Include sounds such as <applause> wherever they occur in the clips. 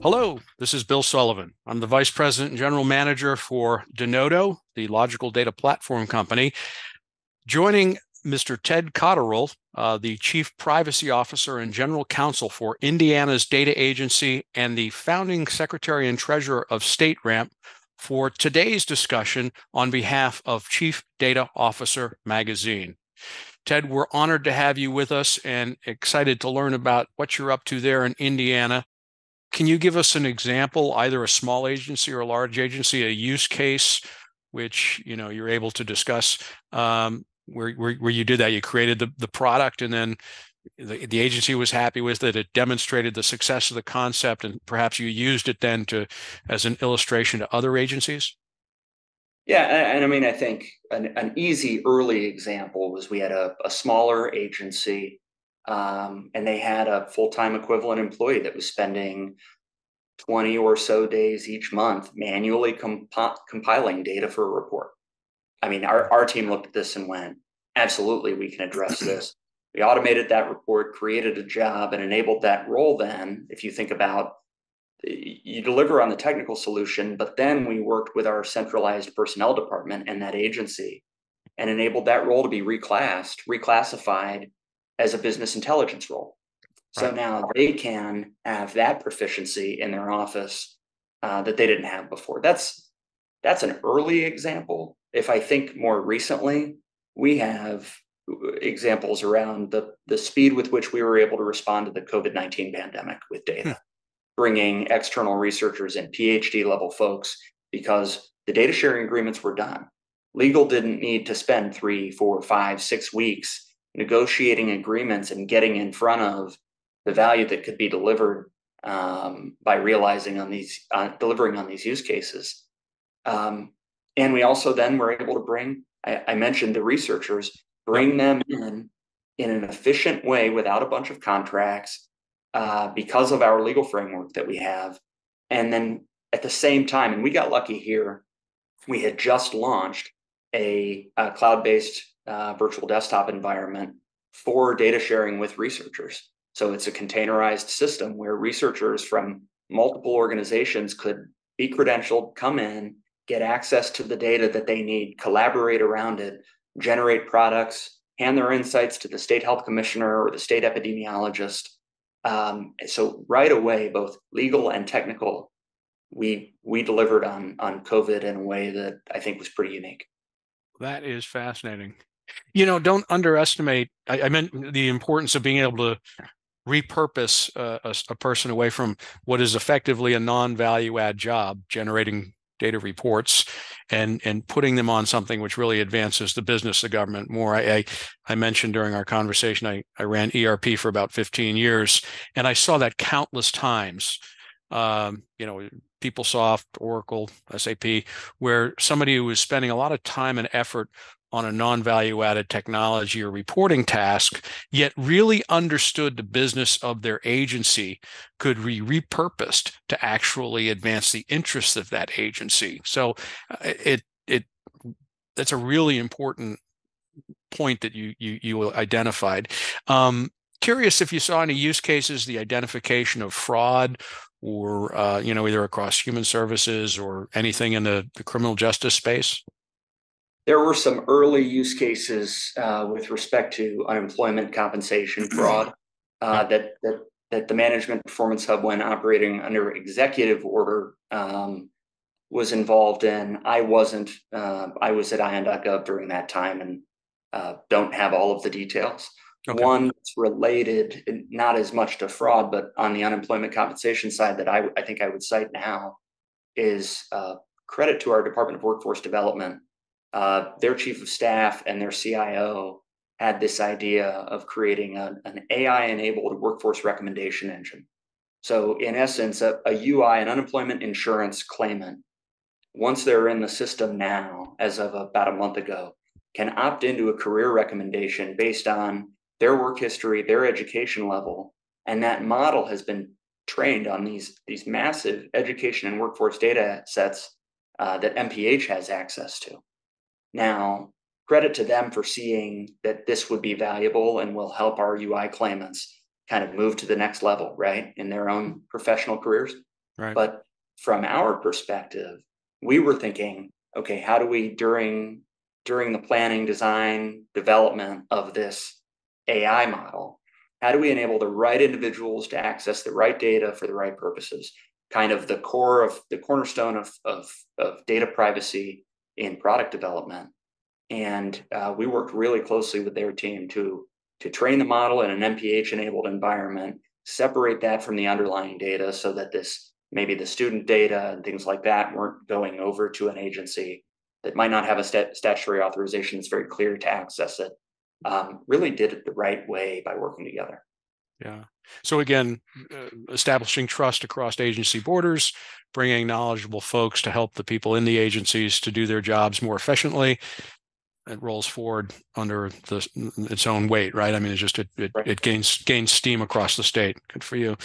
Hello, this is Bill Sullivan. I'm the Vice President and General Manager for Denodo, the logical data platform company. Joining Mr. Ted Cotterill, uh, the Chief Privacy Officer and General Counsel for Indiana's Data Agency and the founding Secretary and Treasurer of StateRAMP, for today's discussion on behalf of Chief Data Officer Magazine. Ted, we're honored to have you with us and excited to learn about what you're up to there in Indiana. Can you give us an example, either a small agency or a large agency, a use case which you know you're able to discuss um, where, where, where you did that? You created the the product and then the, the agency was happy with it. It demonstrated the success of the concept, and perhaps you used it then to as an illustration to other agencies. Yeah, and, I mean, I think an, an, easy early example was we had a, a smaller agency, um, and they had a full time equivalent employee that was spending 20 or so days each month manually comp- compiling data for a report. I mean, our, our team looked at this and went, absolutely, we can address this. We automated that report, created a job, and enabled that role. Then, if you think about you deliver on the technical solution, but then we worked with our centralized personnel department and that agency and enabled that role to be reclassed, reclassified as a business intelligence role. So now they can have that proficiency in their office uh, that they didn't have before. That's that's an early example. If I think more recently, we have examples around the the speed with which we were able to respond to the COVID nineteen pandemic with data. Hmm bringing external researchers and PhD level folks because the data sharing agreements were done. Legal didn't need to spend three, four, five, six weeks negotiating agreements and getting in front of the value that could be delivered um, by realizing on these, uh, delivering on these use cases. Um, and we also then were able to bring, I, I mentioned the researchers, bring them in in an efficient way without a bunch of contracts uh, because of our legal framework that we have. And then at the same time, and we got lucky here, we had just launched a, a cloud based uh, virtual desktop environment for data sharing with researchers. So it's a containerized system where researchers from multiple organizations could be credentialed, come in, get access to the data that they need, collaborate around it, generate products, hand their insights to the state health commissioner or the state epidemiologist, um, so right away, both legal and technical, we we delivered on on COVID in a way that I think was pretty unique. That is fascinating. You know, don't underestimate. I, I meant the importance of being able to repurpose uh, a, a, person away from what is effectively a non-value add job, generating data reports and and putting them on something which really advances the business of government more. I, I, I mentioned during our conversation I, I ran ERP for about 15 years, and I saw that countless times. Um, you know, PeopleSoft, Oracle, SAP, where somebody who was spending a lot of time and effort on a non-value added technology or reporting task, yet really understood the business of their agency could be repurposed to actually advance the interests of that agency. So uh, it it that's a really important point that you you you identified. Um, curious if you saw any use cases, the identification of fraud or uh, you know either across human services or anything in the, the criminal justice space there were some early use cases uh, with respect to unemployment compensation <clears throat> fraud uh, that that that the management performance hub, when operating under executive order, um, was involved in. I wasn't. Uh, I was at IN.gov during that time and uh, don't have all of the details. Okay. One that's related, not as much to fraud, but on the unemployment compensation side that I, I think I would cite now is uh, credit to our Department of Workforce Development uh, their chief of staff and their CIO had this idea of creating a, an AI enabled workforce recommendation engine. So, in essence, a, a UI, an unemployment insurance claimant, once they're in the system now, as of about a month ago, can opt into a career recommendation based on their work history, their education level. And that model has been trained on these, these massive education and workforce data sets uh, that MPH has access to. Now, credit to them for seeing that this would be valuable and will help our UI claimants kind of move to the next level, right, in their own professional careers. Right. But from our perspective, we were thinking, okay, how do we during during the planning, design, development of this AI model, how do we enable the right individuals to access the right data for the right purposes? Kind of the core of the cornerstone of of, of data privacy in product development. And uh, we worked really closely with their team to to train the model in an MPH enabled environment, separate that from the underlying data so that this maybe the student data and things like that weren't going over to an agency that might not have a stat- statutory authorization that's very clear to access it. Um, really did it the right way by working together. Yeah. So again, uh, establishing trust across agency borders, bringing knowledgeable folks to help the people in the agencies to do their jobs more efficiently. It rolls forward under the, its own weight, right? I mean, it's just it it, right. it gains gains steam across the state. Good for you.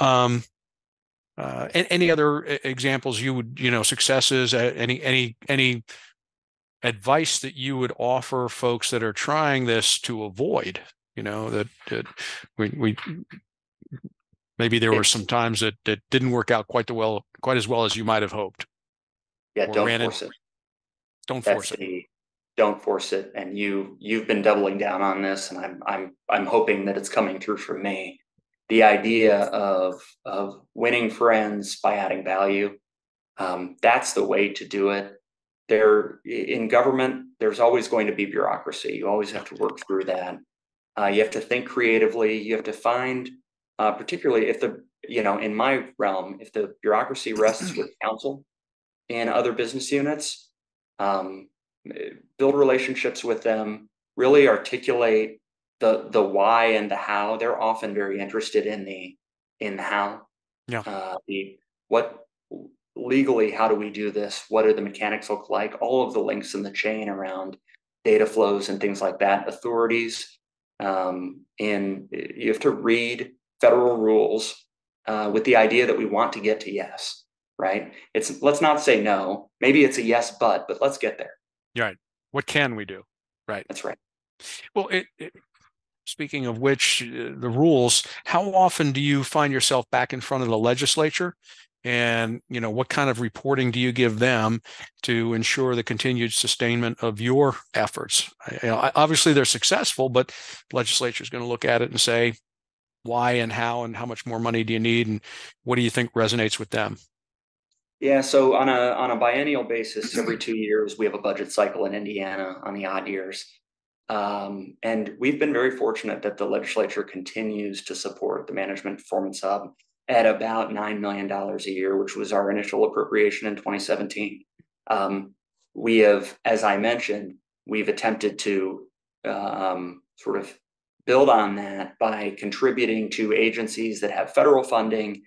Um, uh, any other examples you would you know successes? Any any any advice that you would offer folks that are trying this to avoid? You know that, that we we maybe there were some times that that didn't work out quite the well quite as well as you might have hoped. Yeah, don't force in, it. Don't That's force it. The, don't force it. And you you've been doubling down on this, and I'm I'm I'm hoping that it's coming through for me the idea of of winning friends by adding value um, that's the way to do it there in government there's always going to be bureaucracy you always have to work through that uh, you have to think creatively. You have to find uh, particularly if the you know in my realm if the bureaucracy rests with counsel and other business units um, build relationships with them really articulate the the why and the how. They're often very interested in the in the how. Yeah. Uh, the what legally how do we do this? What do the mechanics look like? All of the links in the chain around data flows and things like that. Authorities um, and you have to read federal rules uh, with the idea that we want to get to yes right? It's let's not say no. Maybe it's a yes but but let's get there. Right. What can we do? Right. That's right. Well it, it Speaking of which, uh, the rules, how often do you find yourself back in front of the legislature? And you know, what kind of reporting do you give them to ensure the continued sustainment of your efforts? You know, obviously they're successful, but the legislature is going to look at it and say, why and how and how much more money do you need and what do you think resonates with them? Yeah, so on a on a biennial basis, every two years we have a budget cycle in Indiana on the odd years. Um, and we've been very fortunate that the legislature continues to support the Management Performance Hub at about $9 million a year, which was our initial appropriation in 2017. Um, we have, as I mentioned, we've attempted to um, sort of build on that by contributing to agencies that have federal funding,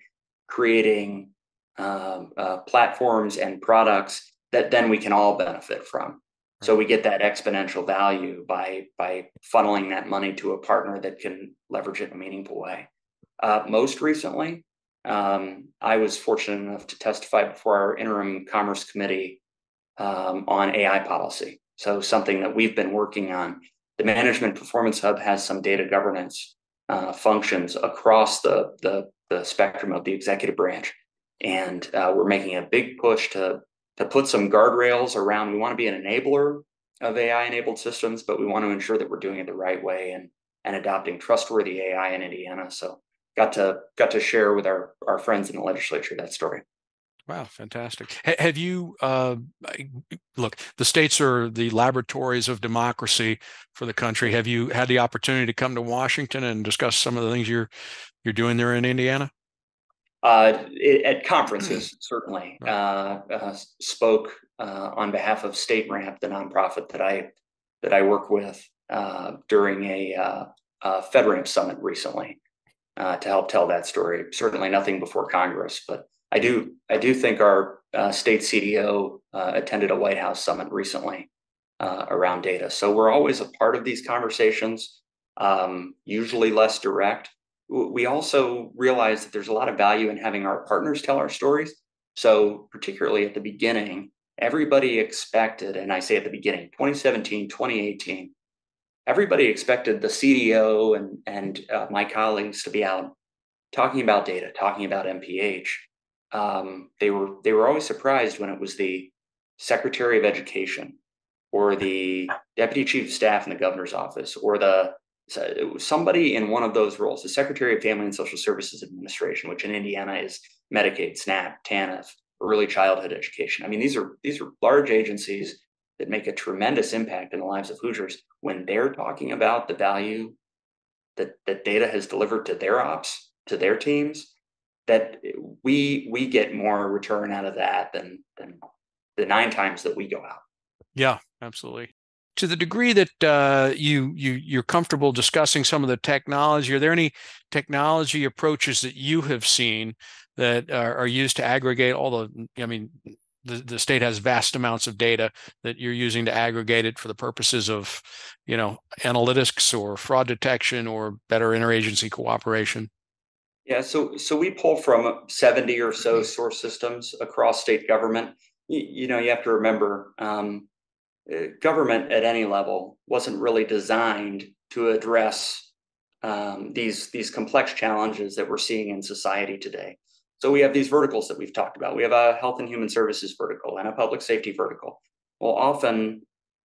creating um, uh, platforms and products that then we can all benefit from. So we get that exponential value by by funneling that money to a partner that can leverage it in a meaningful way. Uh, most recently, um, I was fortunate enough to testify before our interim Commerce Committee um, on AI policy. So something that we've been working on. The Management Performance Hub has some data governance uh, functions across the, the, the spectrum of the executive branch, and uh, we're making a big push to to put some guardrails around. We want to be an enabler of AI enabled systems, but we want to ensure that we're doing it the right way and and adopting trustworthy AI in Indiana. So got to got to share with our our friends in the legislature that story. Wow, fantastic. H- have you uh, look? The states are the laboratories of democracy for the country. Have you had the opportunity to come to Washington and discuss some of the things you're you're doing there in Indiana? Uh, at conferences, <clears throat> certainly. Uh, uh, spoke uh, on behalf of StateRAMP, the nonprofit that I that I work with uh, during a, uh, a FedRAMP summit recently Uh, to help tell that story. Certainly, nothing before Congress, but I do I do think our uh, state CDO uh, attended a White House summit recently around data. So we're always a part of these conversations. Um, usually less direct, we also realize that there's a lot of value in having our partners tell our stories. So, particularly at the beginning, everybody expected, and I say at the beginning, 2017, 2018, everybody expected the CDO and, and uh, my colleagues to be out talking about data, talking about MPH. um, they were they were always surprised when it was the Secretary of Education or the Deputy Chief of Staff in the Governor's Office or the somebody in one of those roles, the Secretary of Family and Social Services Administration, which in Indiana is Medicaid, SNAP, TANF, early childhood education. I mean, these are these are large agencies that make a tremendous impact in the lives of Hoosiers when they're talking about the value that that data has delivered to their ops, to their teams, that we we get more return out of that than than the nine times that we go out. Yeah, absolutely. To the degree that uh, you you you're comfortable discussing some of the technology, are there any technology approaches that you have seen that are, are used to aggregate all the? I mean, the, the state has vast amounts of data that you're using to aggregate it for the purposes of, you know, analytics or fraud detection or better interagency cooperation. Yeah, so so we pull from 70 or so mm-hmm. source systems across state government. You, you know, you have to remember um, uh, government at any level wasn't really designed to address um, these these complex challenges that we're seeing in society today. So we have these verticals that we've talked about. We have a health and human services vertical and a public safety vertical. Well, often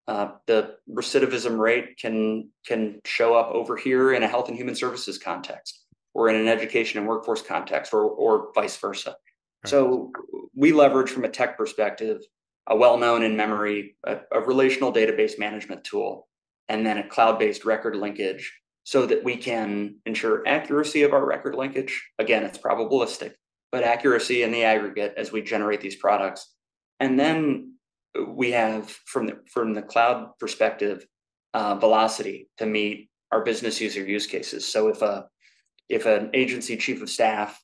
uh, the recidivism rate can can show up over here in a health and human services context or in an education and workforce context or, or vice versa. Right. So we leverage from a tech perspective a well-known in memory, a, a relational database management tool, and then a cloud-based record linkage so that we can ensure accuracy of our record linkage. Again, it's probabilistic, but accuracy in the aggregate as we generate these products. And then we have from the from the cloud perspective, uh, velocity to meet our business user use cases. So if a if an agency chief of staff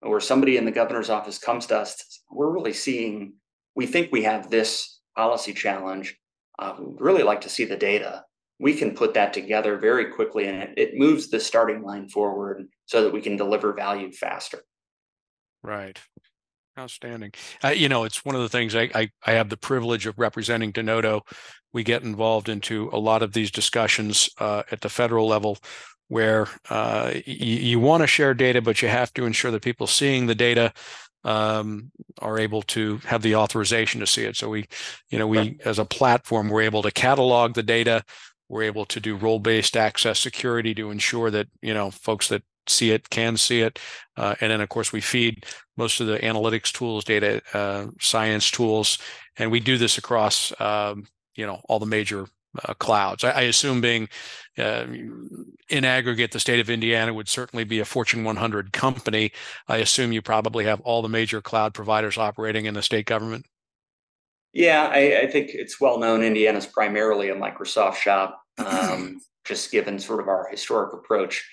or somebody in the governor's office comes to us, we're really seeing, we think we have this policy challenge. Uh, we'd really like to see the data. We can put that together very quickly and it, it moves the starting line forward so that we can deliver value faster. Right. Outstanding. Uh, you know, it's one of the things I, I, I have the privilege of representing Denodo. We get involved into a lot of these discussions uh, at the federal level where uh, you, you want to share data, but you have to ensure that people seeing the data um, are able to have the authorization to see it. So we, you know, we right. as a platform, we're able to catalog the data. We're able to do role-based access security to ensure that you know folks that see it can see it, uh, and then of course we feed most of the analytics tools, data uh, science tools, and we do this across um, you know all the major uh, clouds. I, I, assume being uh, in aggregate, the state of Indiana would certainly be a Fortune 100 company. I assume you probably have all the major cloud providers operating in the state government. Yeah, I, I think it's well known Indiana's primarily a Microsoft shop, um, just given sort of our historic approach.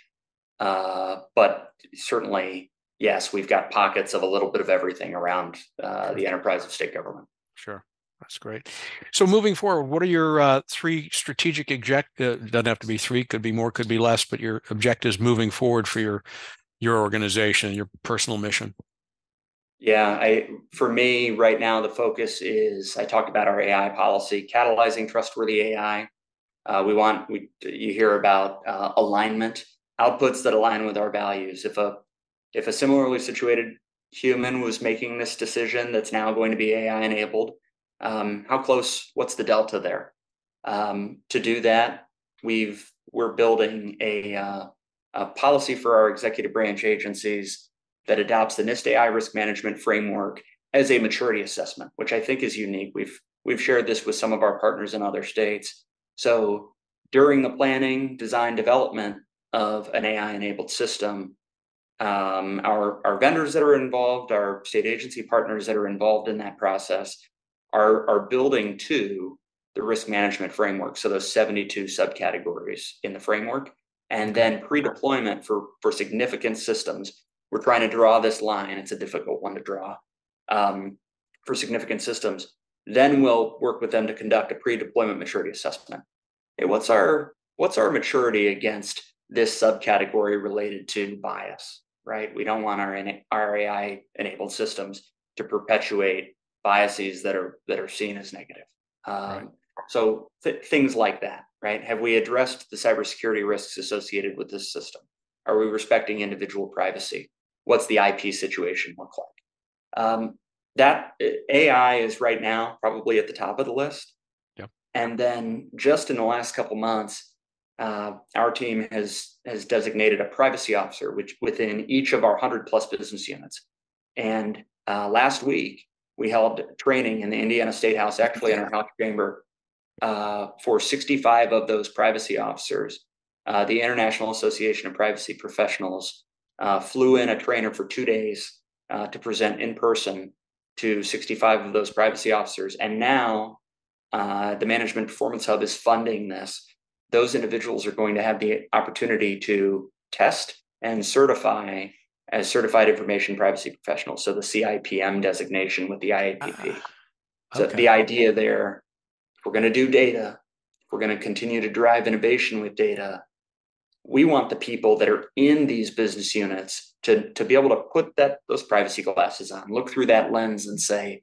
Uh, but certainly, yes, we've got pockets of a little bit of everything around uh, the enterprise of state government. Sure. That's great. So moving forward, what are your uh, three strategic object? Uh, doesn't have to be three, could be more, could be less, but your objectives moving forward for your your organization, your personal mission. Yeah, I for me right now the focus is I talked about our AI policy, catalyzing trustworthy AI. Uh, we want we you hear about uh, alignment, outputs that align with our values. If a if a similarly situated human was making this decision that's now going to be AI enabled, um, how close? What's the delta there? Um, to do that, we've we're building a, uh, a policy for our executive branch agencies that adopts the NIST AI risk management framework as a maturity assessment, which I think is unique. We've we've shared this with some of our partners in other states. So during the planning, design, development of an AI-enabled system, um, our our vendors that are involved, our state agency partners that are involved in that process, are, are building to the risk management framework. So those 72 subcategories in the framework. And then pre-deployment for, for significant systems. We're trying to draw this line. It's a difficult one to draw um, for significant systems. Then we'll work with them to conduct a pre-deployment maturity assessment. Hey, what's our what's our maturity against this subcategory related to bias? Right. We don't want our, our AI enabled systems to perpetuate biases that are that are seen as negative. Um, right. So th- things like that, right? Have we addressed the cybersecurity risks associated with this system? Are we respecting individual privacy? What's the IP situation look like? Um, that AI is right now probably at the top of the list. Yep. And then just in the last couple months, uh, our team has has designated a privacy officer, which within each of our hundred plus business units. And uh, last week we held training in the Indiana State House, actually in our house chamber, uh, for 65 of those privacy officers. Uh, the International Association of Privacy Professionals uh, flew in a trainer for two days uh, to present in person to 65 of those privacy officers. And now the Management Performance Hub is funding this. Those individuals are going to have the opportunity to test and certify as certified information privacy professionals. So the CIPM designation with the IAPP. Uh, ah, okay. So the idea there, if we're going to do data, we're going to continue to drive innovation with data, we want the people that are in these business units to, to be able to put that those privacy glasses on, look through that lens and say,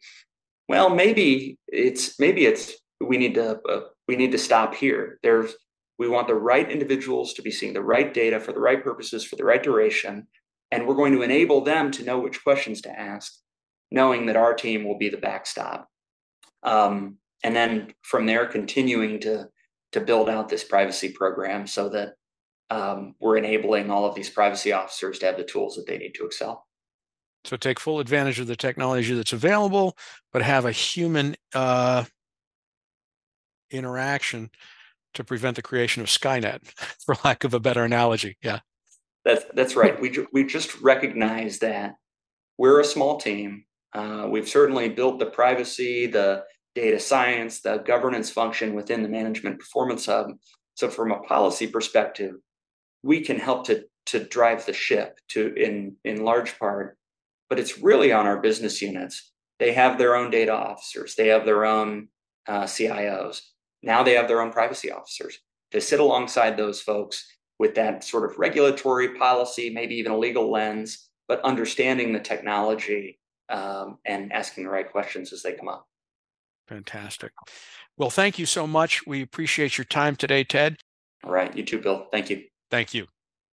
well, maybe it's maybe it's we need to uh, we need to stop here. There's we want the right individuals to be seeing the right data for the right purposes for the right duration, and we're going to enable them to know which questions to ask, knowing that our team will be the backstop. Um, and then from there, continuing to to build out this privacy program so that um, we're enabling all of these privacy officers to have the tools that they need to excel. So take full advantage of the technology that's available, but have a human uh, interaction to prevent the creation of Skynet, <laughs> for lack of a better analogy. Yeah, that's that's right. We ju- we just recognize that we're a small team. Uh, we've certainly built the privacy, the data science, the governance function within the management performance hub. So from a policy perspective, we can help to to drive the ship to in in large part but it's really on our business units they have their own data officers they have their own uh, cios now they have their own privacy officers to sit alongside those folks with that sort of regulatory policy maybe even a legal lens but understanding the technology um, and asking the right questions as they come up. Fantastic. Well thank you so much. We appreciate your time today ted. All right. You too bill. Thank you. Thank you.